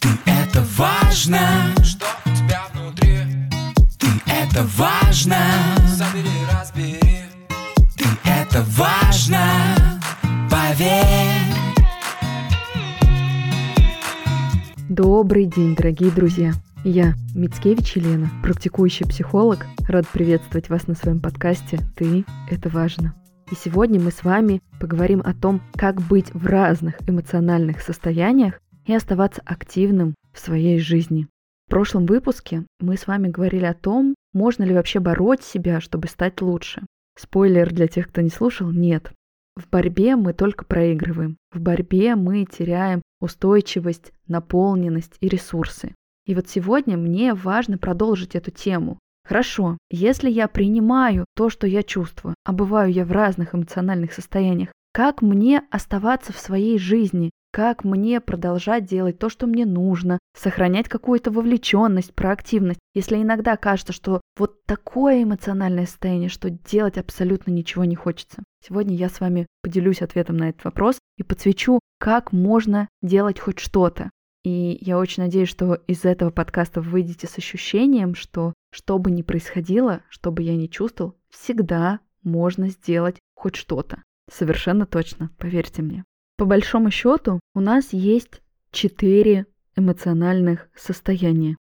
Ты это важно, Что у тебя внутри? ты это важно, Забери, разбери ты это важно, поверь. Добрый день, дорогие друзья! Я, Мицкевич Елена, практикующий психолог, рад приветствовать вас на своем подкасте «Ты – это важно». И сегодня мы с вами поговорим о том, как быть в разных эмоциональных состояниях и оставаться активным в своей жизни. В прошлом выпуске мы с вами говорили о том, можно ли вообще бороть себя, чтобы стать лучше. Спойлер для тех, кто не слушал – нет. В борьбе мы только проигрываем. В борьбе мы теряем устойчивость, наполненность и ресурсы. И вот сегодня мне важно продолжить эту тему. Хорошо, если я принимаю то, что я чувствую, а бываю я в разных эмоциональных состояниях, как мне оставаться в своей жизни, как мне продолжать делать то, что мне нужно, сохранять какую-то вовлеченность, проактивность, если иногда кажется, что вот такое эмоциональное состояние, что делать абсолютно ничего не хочется. Сегодня я с вами поделюсь ответом на этот вопрос и подсвечу, как можно делать хоть что-то. И я очень надеюсь, что из этого подкаста вы выйдете с ощущением, что что бы ни происходило, что бы я ни чувствовал, всегда можно сделать хоть что-то. Совершенно точно, поверьте мне. По большому счету, у нас есть четыре эмоциональных состояния.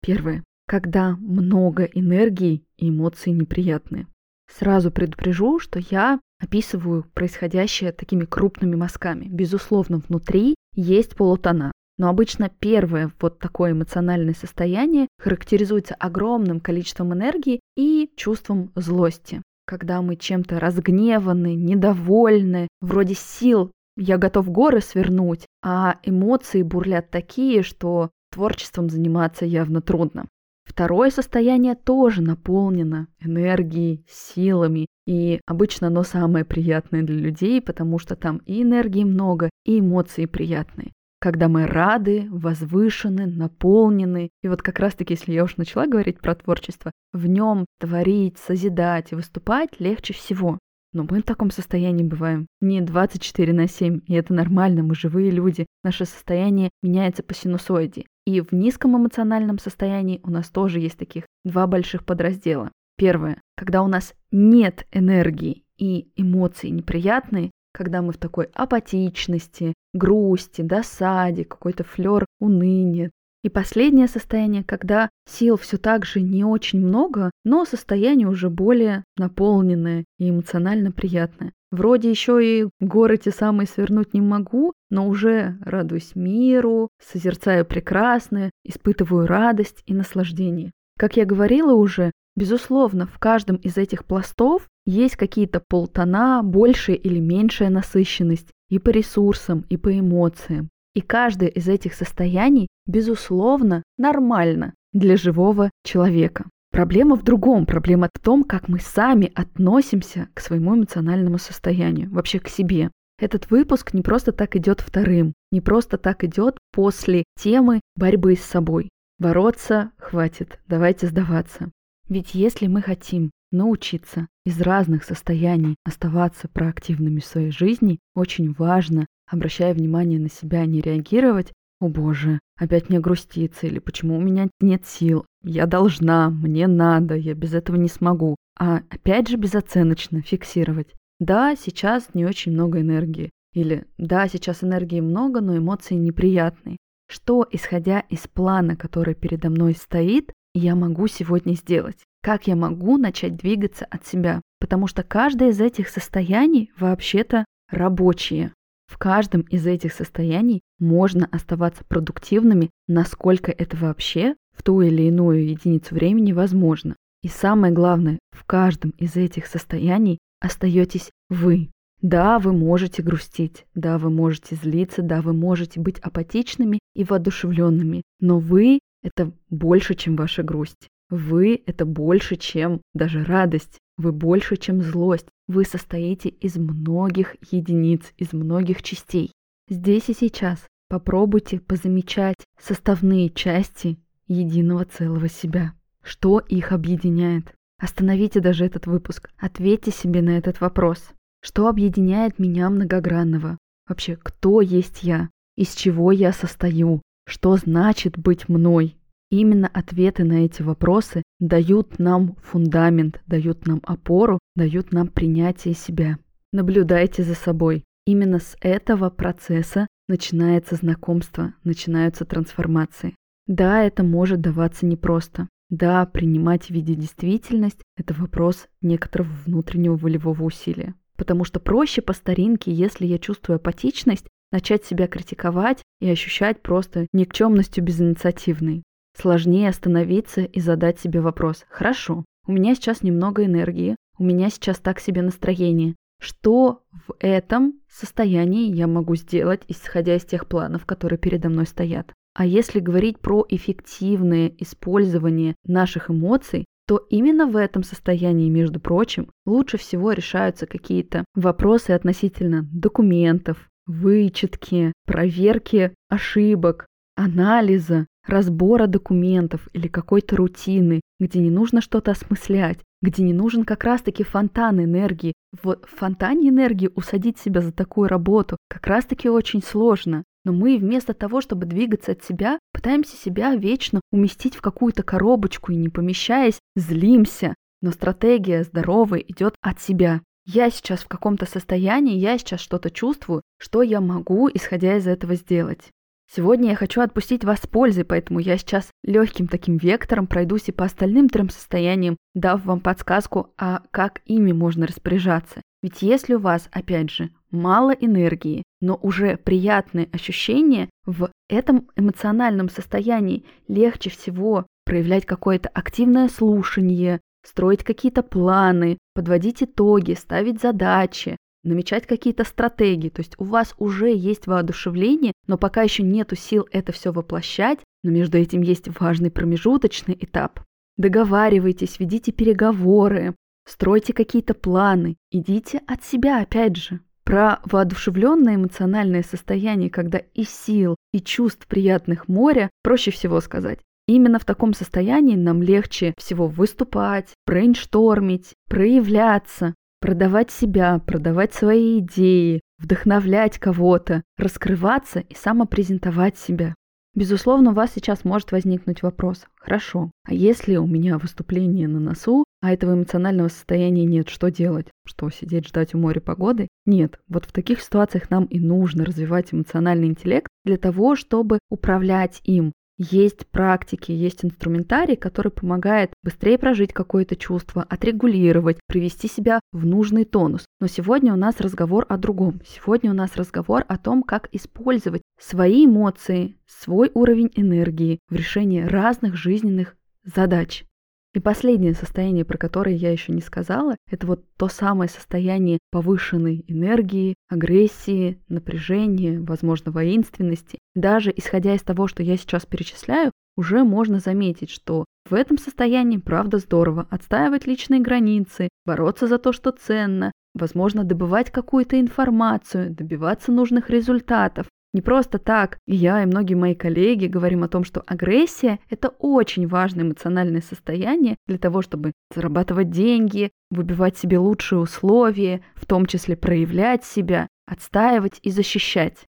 Первое. Когда много энергии и эмоции неприятные. Сразу предупрежу, что я описываю происходящее такими крупными мазками. Безусловно, внутри есть полутона. Но обычно первое вот такое эмоциональное состояние характеризуется огромным количеством энергии и чувством злости. Когда мы чем-то разгневаны, недовольны, вроде сил я готов горы свернуть, а эмоции бурлят такие, что творчеством заниматься явно трудно. Второе состояние тоже наполнено энергией, силами, и обычно оно самое приятное для людей, потому что там и энергии много, и эмоции приятные. Когда мы рады, возвышены, наполнены. И вот как раз-таки, если я уж начала говорить про творчество, в нем творить, созидать и выступать легче всего. Но мы в таком состоянии бываем не 24 на 7, и это нормально, мы живые люди. Наше состояние меняется по синусоиде. И в низком эмоциональном состоянии у нас тоже есть таких два больших подраздела. Первое, когда у нас нет энергии и эмоции неприятные, когда мы в такой апатичности, грусти, досаде, какой-то флер уныния. И последнее состояние, когда сил все так же не очень много, но состояние уже более наполненное и эмоционально приятное. Вроде еще и горы те самые свернуть не могу, но уже радуюсь миру, созерцаю прекрасное, испытываю радость и наслаждение. Как я говорила уже, безусловно, в каждом из этих пластов есть какие-то полтона, большая или меньшая насыщенность и по ресурсам, и по эмоциям. И каждое из этих состояний, безусловно, нормально для живого человека. Проблема в другом. Проблема в том, как мы сами относимся к своему эмоциональному состоянию, вообще к себе. Этот выпуск не просто так идет вторым, не просто так идет после темы борьбы с собой. Бороться хватит, давайте сдаваться. Ведь если мы хотим научиться из разных состояний оставаться проактивными в своей жизни, очень важно, обращая внимание на себя, не реагировать «О боже, опять мне грустится» или «Почему у меня нет сил?» «Я должна», «Мне надо», «Я без этого не смогу». А опять же безоценочно фиксировать «Да, сейчас не очень много энергии» или «Да, сейчас энергии много, но эмоции неприятные». Что, исходя из плана, который передо мной стоит, я могу сегодня сделать? Как я могу начать двигаться от себя? Потому что каждое из этих состояний вообще-то рабочие. В каждом из этих состояний можно оставаться продуктивными, насколько это вообще в ту или иную единицу времени возможно. И самое главное, в каждом из этих состояний остаетесь вы. Да, вы можете грустить, да, вы можете злиться, да, вы можете быть апатичными и воодушевленными, но вы — это больше, чем ваша грусть. Вы — это больше, чем даже радость. Вы больше, чем злость. Вы состоите из многих единиц, из многих частей. Здесь и сейчас попробуйте позамечать составные части единого целого себя. Что их объединяет? Остановите даже этот выпуск. Ответьте себе на этот вопрос. Что объединяет меня многогранного? Вообще, кто есть я? из чего я состою, что значит быть мной. Именно ответы на эти вопросы дают нам фундамент, дают нам опору, дают нам принятие себя. Наблюдайте за собой. Именно с этого процесса начинается знакомство, начинаются трансформации. Да, это может даваться непросто. Да, принимать в виде действительность – это вопрос некоторого внутреннего волевого усилия. Потому что проще по старинке, если я чувствую апатичность, начать себя критиковать и ощущать просто никчемностью безинициативной. Сложнее остановиться и задать себе вопрос. Хорошо, у меня сейчас немного энергии, у меня сейчас так себе настроение. Что в этом состоянии я могу сделать, исходя из тех планов, которые передо мной стоят? А если говорить про эффективное использование наших эмоций, то именно в этом состоянии, между прочим, лучше всего решаются какие-то вопросы относительно документов, вычетки, проверки ошибок, анализа, разбора документов или какой-то рутины, где не нужно что-то осмыслять, где не нужен как раз-таки фонтан энергии. В фонтане энергии усадить себя за такую работу как раз-таки очень сложно. Но мы вместо того, чтобы двигаться от себя, пытаемся себя вечно уместить в какую-то коробочку и не помещаясь, злимся. Но стратегия здоровая идет от себя. Я сейчас в каком-то состоянии, я сейчас что-то чувствую, что я могу, исходя из этого, сделать. Сегодня я хочу отпустить вас с пользой, поэтому я сейчас легким таким вектором пройдусь и по остальным трем состояниям, дав вам подсказку, а как ими можно распоряжаться. Ведь если у вас, опять же, мало энергии, но уже приятные ощущения, в этом эмоциональном состоянии легче всего проявлять какое-то активное слушание, строить какие-то планы, подводить итоги, ставить задачи, намечать какие-то стратегии. То есть у вас уже есть воодушевление, но пока еще нету сил это все воплощать, но между этим есть важный промежуточный этап. Договаривайтесь, ведите переговоры, стройте какие-то планы, идите от себя опять же. Про воодушевленное эмоциональное состояние, когда и сил, и чувств приятных моря, проще всего сказать. Именно в таком состоянии нам легче всего выступать, брейнштормить, проявляться, продавать себя, продавать свои идеи, вдохновлять кого-то, раскрываться и самопрезентовать себя. Безусловно, у вас сейчас может возникнуть вопрос. Хорошо, а если у меня выступление на носу, а этого эмоционального состояния нет, что делать? Что, сидеть ждать у моря погоды? Нет, вот в таких ситуациях нам и нужно развивать эмоциональный интеллект для того, чтобы управлять им, есть практики, есть инструментарий, который помогает быстрее прожить какое-то чувство, отрегулировать, привести себя в нужный тонус. Но сегодня у нас разговор о другом. Сегодня у нас разговор о том, как использовать свои эмоции, свой уровень энергии в решении разных жизненных задач. И последнее состояние, про которое я еще не сказала, это вот то самое состояние повышенной энергии, агрессии, напряжения, возможно, воинственности. Даже исходя из того, что я сейчас перечисляю, уже можно заметить, что в этом состоянии, правда, здорово отстаивать личные границы, бороться за то, что ценно, возможно, добывать какую-то информацию, добиваться нужных результатов, не просто так я и многие мои коллеги говорим о том, что агрессия – это очень важное эмоциональное состояние для того, чтобы зарабатывать деньги, выбивать себе лучшие условия, в том числе проявлять себя, отстаивать и защищать.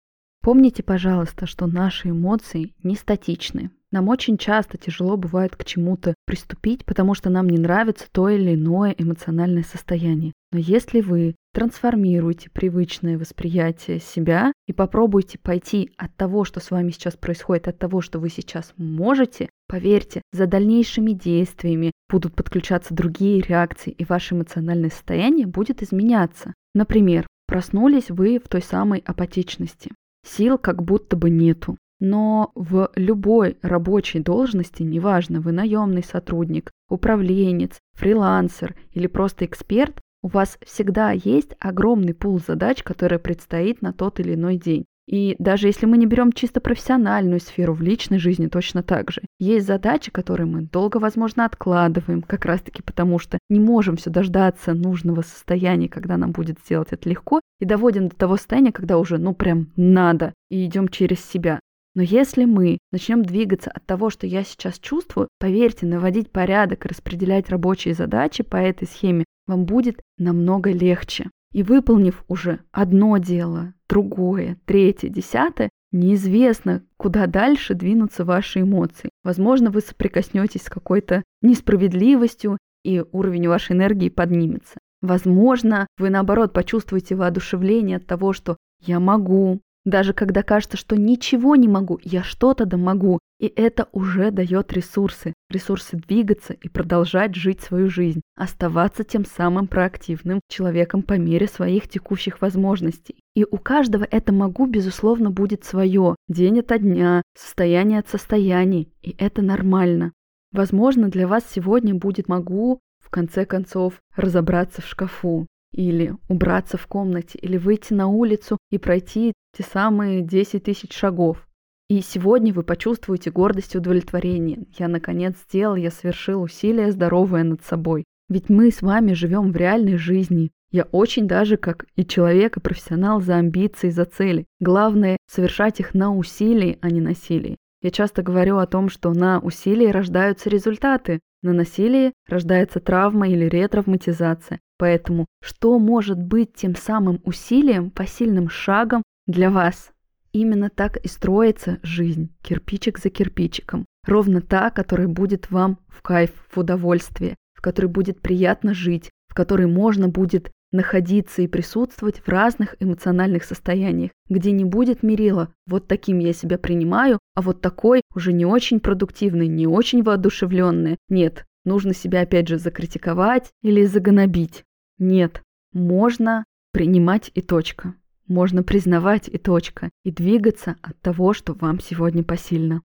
Помните, пожалуйста, что наши эмоции не статичны. Нам очень часто тяжело бывает к чему-то приступить, потому что нам не нравится то или иное эмоциональное состояние. Но если вы трансформируете привычное восприятие себя и попробуйте пойти от того, что с вами сейчас происходит, от того, что вы сейчас можете, поверьте, за дальнейшими действиями будут подключаться другие реакции, и ваше эмоциональное состояние будет изменяться. Например, проснулись вы в той самой апатичности. Сил как будто бы нету. Но в любой рабочей должности, неважно, вы наемный сотрудник, управленец, фрилансер или просто эксперт, у вас всегда есть огромный пул задач, которые предстоит на тот или иной день. И даже если мы не берем чисто профессиональную сферу в личной жизни, точно так же. Есть задачи, которые мы долго, возможно, откладываем, как раз-таки потому, что не можем все дождаться нужного состояния, когда нам будет сделать это легко, и доводим до того состояния, когда уже, ну, прям надо, и идем через себя. Но если мы начнем двигаться от того, что я сейчас чувствую, поверьте, наводить порядок, распределять рабочие задачи по этой схеме вам будет намного легче. И выполнив уже одно дело, другое, третье, десятое, неизвестно, куда дальше двинутся ваши эмоции. Возможно, вы соприкоснетесь с какой-то несправедливостью, и уровень вашей энергии поднимется. Возможно, вы наоборот почувствуете воодушевление от того, что я могу, даже когда кажется, что ничего не могу, я что-то да могу. И это уже дает ресурсы. Ресурсы двигаться и продолжать жить свою жизнь. Оставаться тем самым проактивным человеком по мере своих текущих возможностей. И у каждого это могу, безусловно, будет свое. День ото дня, состояние от состояний. И это нормально. Возможно, для вас сегодня будет могу в конце концов разобраться в шкафу или убраться в комнате, или выйти на улицу и пройти те самые 10 тысяч шагов. И сегодня вы почувствуете гордость и удовлетворение. Я наконец сделал, я совершил усилие здоровое над собой. Ведь мы с вами живем в реальной жизни. Я очень даже как и человек, и профессионал за амбиции, за цели. Главное – совершать их на усилии, а не насилии. Я часто говорю о том, что на усилии рождаются результаты, на насилии рождается травма или ретравматизация. Поэтому что может быть тем самым усилием, посильным шагом для вас? Именно так и строится жизнь, кирпичик за кирпичиком. Ровно та, которая будет вам в кайф, в удовольствие, в которой будет приятно жить, в которой можно будет находиться и присутствовать в разных эмоциональных состояниях, где не будет мерила «вот таким я себя принимаю», а вот такой уже не очень продуктивный, не очень воодушевленный. Нет, нужно себя опять же закритиковать или загонобить. Нет, можно принимать и точка. Можно признавать и точка. И двигаться от того, что вам сегодня посильно.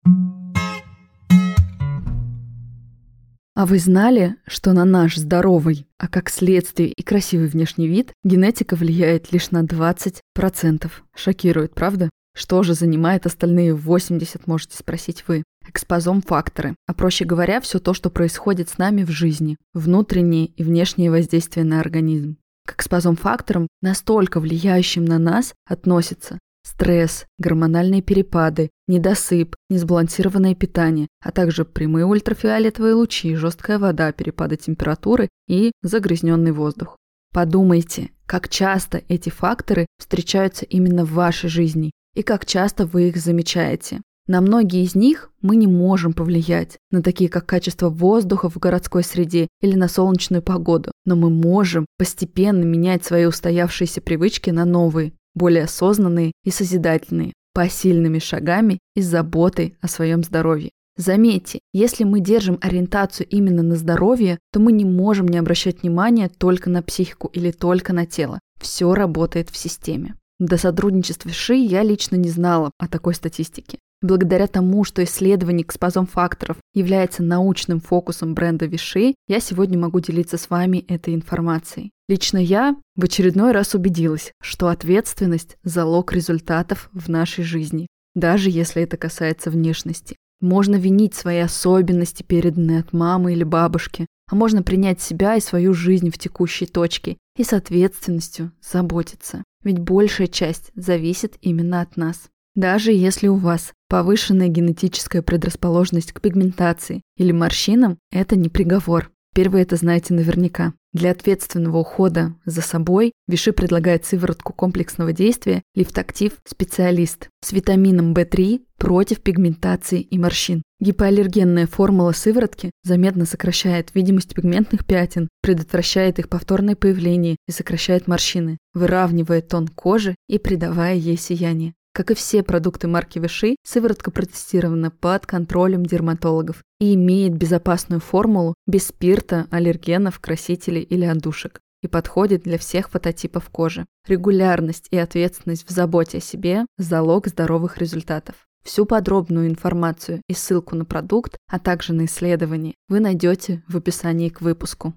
А вы знали, что на наш здоровый, а как следствие и красивый внешний вид, генетика влияет лишь на 20%? Шокирует, правда? Что же занимает остальные 80, можете спросить вы? Экспозом-факторы, а проще говоря, все то, что происходит с нами в жизни, внутренние и внешние воздействия на организм. К экспозом-факторам, настолько влияющим на нас, относятся Стресс, гормональные перепады, недосып, несбалансированное питание, а также прямые ультрафиолетовые лучи, жесткая вода, перепады температуры и загрязненный воздух. Подумайте, как часто эти факторы встречаются именно в вашей жизни и как часто вы их замечаете. На многие из них мы не можем повлиять, на такие как качество воздуха в городской среде или на солнечную погоду, но мы можем постепенно менять свои устоявшиеся привычки на новые, более осознанные и созидательные, посильными шагами и заботой о своем здоровье. Заметьте, если мы держим ориентацию именно на здоровье, то мы не можем не обращать внимания только на психику или только на тело. Все работает в системе. До сотрудничества ШИ я лично не знала о такой статистике. Благодаря тому, что исследование экспозом факторов является научным фокусом бренда Виши, я сегодня могу делиться с вами этой информацией. Лично я в очередной раз убедилась, что ответственность – залог результатов в нашей жизни, даже если это касается внешности. Можно винить свои особенности, переданные от мамы или бабушки, а можно принять себя и свою жизнь в текущей точке и с ответственностью заботиться. Ведь большая часть зависит именно от нас. Даже если у вас повышенная генетическая предрасположенность к пигментации или морщинам, это не приговор. Теперь вы это знаете наверняка. Для ответственного ухода за собой Виши предлагает сыворотку комплексного действия Лифтактив Специалист с витамином В3 против пигментации и морщин. Гипоаллергенная формула сыворотки заметно сокращает видимость пигментных пятен, предотвращает их повторное появление и сокращает морщины, выравнивая тон кожи и придавая ей сияние. Как и все продукты марки Виши, сыворотка протестирована под контролем дерматологов и имеет безопасную формулу без спирта, аллергенов, красителей или отдушек и подходит для всех фототипов кожи. Регулярность и ответственность в заботе о себе – залог здоровых результатов. Всю подробную информацию и ссылку на продукт, а также на исследование вы найдете в описании к выпуску.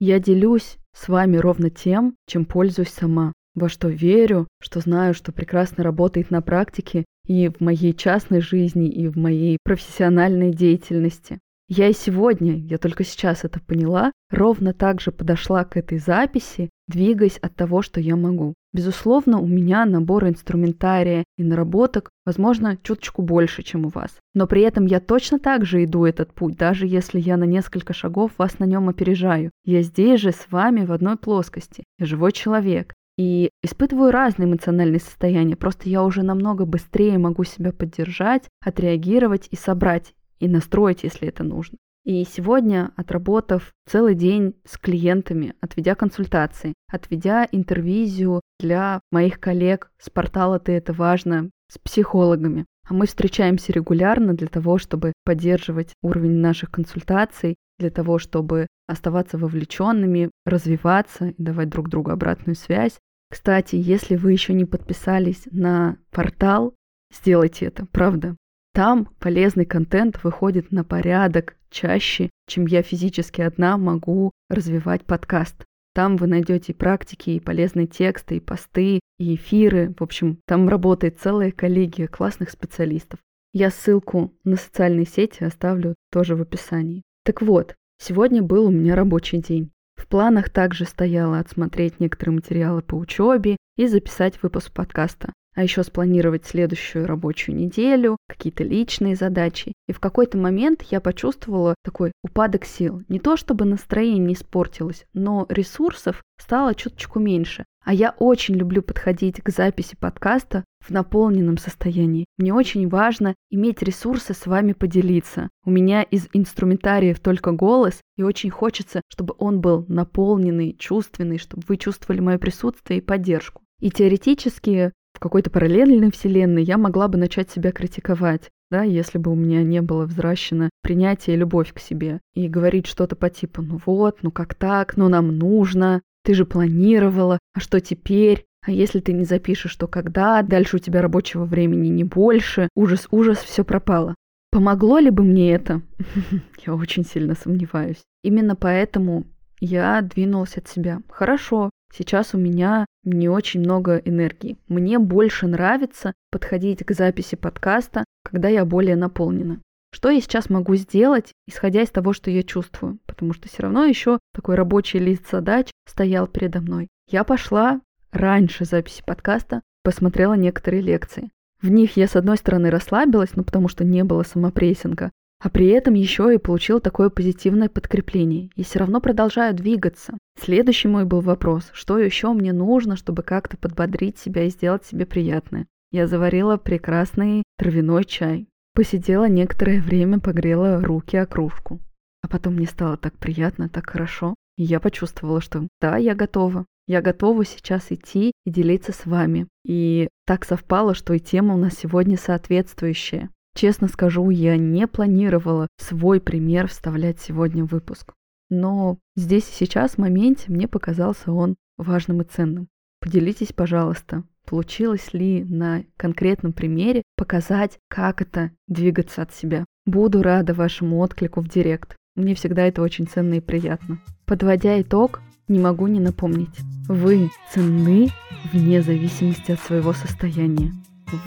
Я делюсь с вами ровно тем, чем пользуюсь сама, во что верю, что знаю, что прекрасно работает на практике и в моей частной жизни, и в моей профессиональной деятельности. Я и сегодня, я только сейчас это поняла, ровно так же подошла к этой записи, двигаясь от того, что я могу. Безусловно, у меня набор инструментария и наработок, возможно, чуточку больше, чем у вас. Но при этом я точно так же иду этот путь, даже если я на несколько шагов вас на нем опережаю. Я здесь же с вами в одной плоскости. Я живой человек. И испытываю разные эмоциональные состояния. Просто я уже намного быстрее могу себя поддержать, отреагировать и собрать, и настроить, если это нужно. И сегодня, отработав целый день с клиентами, отведя консультации, отведя интервизию для моих коллег с портала «Ты это важно», с психологами, а мы встречаемся регулярно для того, чтобы поддерживать уровень наших консультаций, для того, чтобы оставаться вовлеченными, развиваться и давать друг другу обратную связь. Кстати, если вы еще не подписались на портал, сделайте это, правда. Там полезный контент выходит на порядок чаще, чем я физически одна могу развивать подкаст. Там вы найдете практики, и полезные тексты, и посты, и эфиры. В общем, там работает целая коллегия классных специалистов. Я ссылку на социальные сети оставлю тоже в описании. Так вот, сегодня был у меня рабочий день. В планах также стояло отсмотреть некоторые материалы по учебе и записать выпуск подкаста а еще спланировать следующую рабочую неделю, какие-то личные задачи. И в какой-то момент я почувствовала такой упадок сил. Не то чтобы настроение испортилось, но ресурсов стало чуточку меньше. А я очень люблю подходить к записи подкаста в наполненном состоянии. Мне очень важно иметь ресурсы с вами поделиться. У меня из инструментариев только голос, и очень хочется, чтобы он был наполненный, чувственный, чтобы вы чувствовали мое присутствие и поддержку. И теоретически в какой-то параллельной вселенной я могла бы начать себя критиковать, да, если бы у меня не было взращено принятие и любовь к себе. И говорить что-то по типу, ну вот, ну как так, ну нам нужно, ты же планировала, а что теперь? А если ты не запишешь, то когда? Дальше у тебя рабочего времени не больше. Ужас, ужас, все пропало. Помогло ли бы мне это? Я очень сильно сомневаюсь. Именно поэтому я двинулась от себя. Хорошо, сейчас у меня не очень много энергии. Мне больше нравится подходить к записи подкаста, когда я более наполнена. Что я сейчас могу сделать, исходя из того, что я чувствую? Потому что все равно еще такой рабочий лист задач стоял передо мной. Я пошла раньше записи подкаста, посмотрела некоторые лекции. В них я, с одной стороны, расслабилась, ну потому что не было самопрессинга, а при этом еще и получил такое позитивное подкрепление. И все равно продолжаю двигаться. Следующий мой был вопрос, что еще мне нужно, чтобы как-то подбодрить себя и сделать себе приятное. Я заварила прекрасный травяной чай. Посидела некоторое время, погрела руки о кружку. А потом мне стало так приятно, так хорошо. И я почувствовала, что да, я готова. Я готова сейчас идти и делиться с вами. И так совпало, что и тема у нас сегодня соответствующая. Честно скажу, я не планировала свой пример вставлять сегодня в выпуск. Но здесь и сейчас в моменте мне показался он важным и ценным. Поделитесь, пожалуйста, получилось ли на конкретном примере показать, как это двигаться от себя. Буду рада вашему отклику в директ. Мне всегда это очень ценно и приятно. Подводя итог, не могу не напомнить. Вы ценны вне зависимости от своего состояния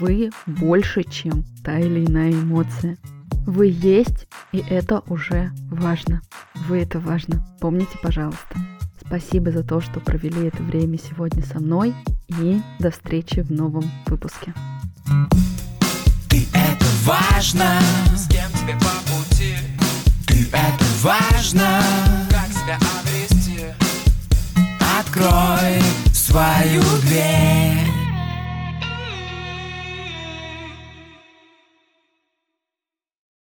вы больше, чем та или иная эмоция. Вы есть, и это уже важно. Вы это важно. Помните, пожалуйста. Спасибо за то, что провели это время сегодня со мной. И до встречи в новом выпуске. Ты это важно. С кем тебе по пути. Ты это важно. Как себя обрести. Открой свою дверь.